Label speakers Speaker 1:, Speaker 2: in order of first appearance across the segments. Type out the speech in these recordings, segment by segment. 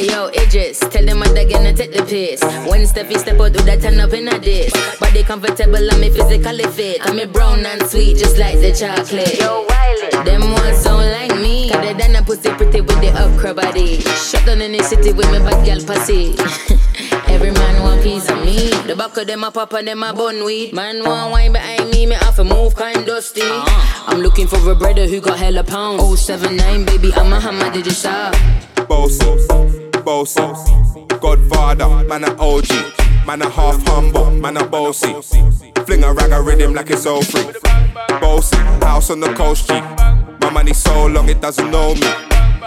Speaker 1: yo, Idris, tell them I'm gonna take the piss. When Steffi step out, do that turn up in a dish. Body comfortable, I'm physically fit. I'm a brown and sweet, just like the chocolate. Yo, Wiley, them ones don't like me. Got it done a pussy pretty with the upcra body. Shut down in the city with me bad girl pussy. Every man want piece of me. The back of them a pop and them a bun weed. Man want wine behind me, me have to move kind dusty. Uh-huh. I'm looking for a brother who got hella pound. 079, baby, I'm a hammer, did you stop?
Speaker 2: Bossy, bossy. Godfather, man a OG. Man a half humble, man a bossy. Fling a rag a rhythm like it's all free. Bossy, house on the coast G. My money so long it doesn't know me.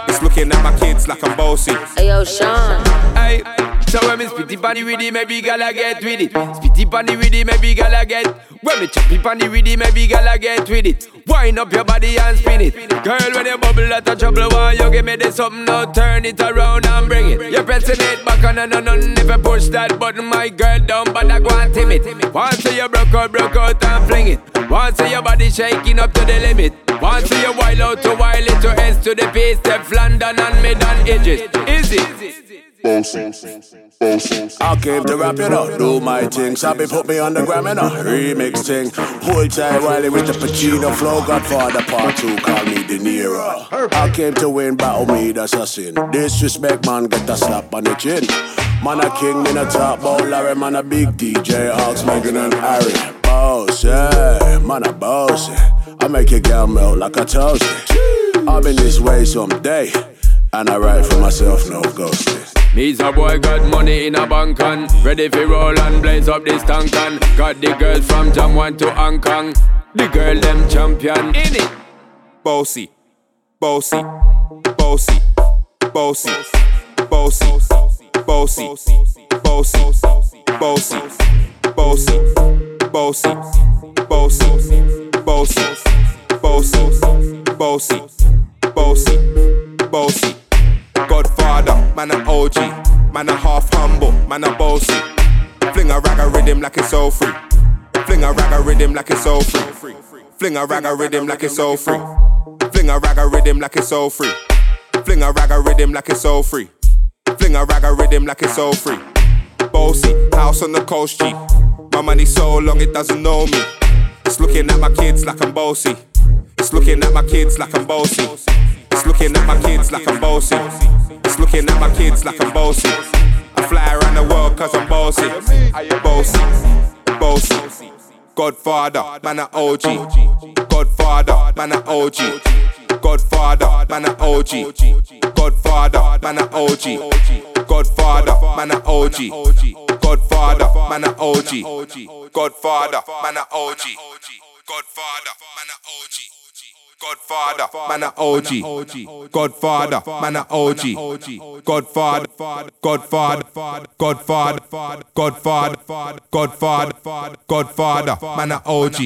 Speaker 2: It's looking at my kids like I'm bossy.
Speaker 1: Hey yo, Sean.
Speaker 3: Hey, so when me spitty panny with it, maybe gala get with it. Spitty panny with it, maybe gala get. When me choppy panny with it, maybe gala get with it. Wind up your body and spin it. Girl, when you bubble out of trouble, why you give me this something now? Turn it around and bring it. You're pressing it back on and on and if you push that button, my girl but I go and tame it. Once you broke out, broke out and fling it. Once your body shaking up to the limit. Once you wild out to wild it to S to the P, Stefflon and mid and edges. Is it?
Speaker 4: I came to rap, you know, do my thing. Sabi put me on the gram, you know, remix thing. Hold tight Wiley with the Pacino flow. Godfather part two, call me De Niro. I came to win, battle me, that's a sin. Disrespect, man, get a slap on the chin. Man a king, in a top bowl, Larry, man a big DJ, Ox, Meghan and Harry. Boss, yeah, man a boss, yeah. I make your girl melt like a toast. I'm in this way someday, and I write for myself, no ghosting.
Speaker 3: Me's a boy got money in a bank and ready for roll and blaze up this tank and got the girls from Jam 1 to Hong Kong. The girl them champion in it.
Speaker 2: Bossy, bossy, bossy, bossy, bossy, bossy, bossy, bossy, bossy, bossy, bossy, bossy, bossy, bossy, bossy, bossy. Man a OG, man a half humble, man a bossy. Fling a rag a rhythm like it's all free. Fling a rag a rhythm like it's all free. Fling a rag a rhythm like it's all free. Fling a rag a rhythm like it's all free. Fling a rag a rhythm like it's all free. Fling a rag a rhythm like it's all free. Bossy, house on the coast G. My money so long it doesn't know me. It's looking at my kids like I'm bossy. It's looking at my kids like I'm bossy. It's looking at my kids like I'm bossy. Looking at my kids like I'm bossy. I fly around the world cause I'm bossy. Bossy, bossy. Godfather, man, a OG. Godfather, man, a OG. Godfather, man, a OG. Godfather, man, a OG. Godfather, man, a OG. Godfather, man, a OG. Godfather, man, a OG. Godfather. Godfather, man a OG. Godfather, man a OG. Godfather, Godfather, Godfather, Godfather, Godfather, Godfather, man a OG.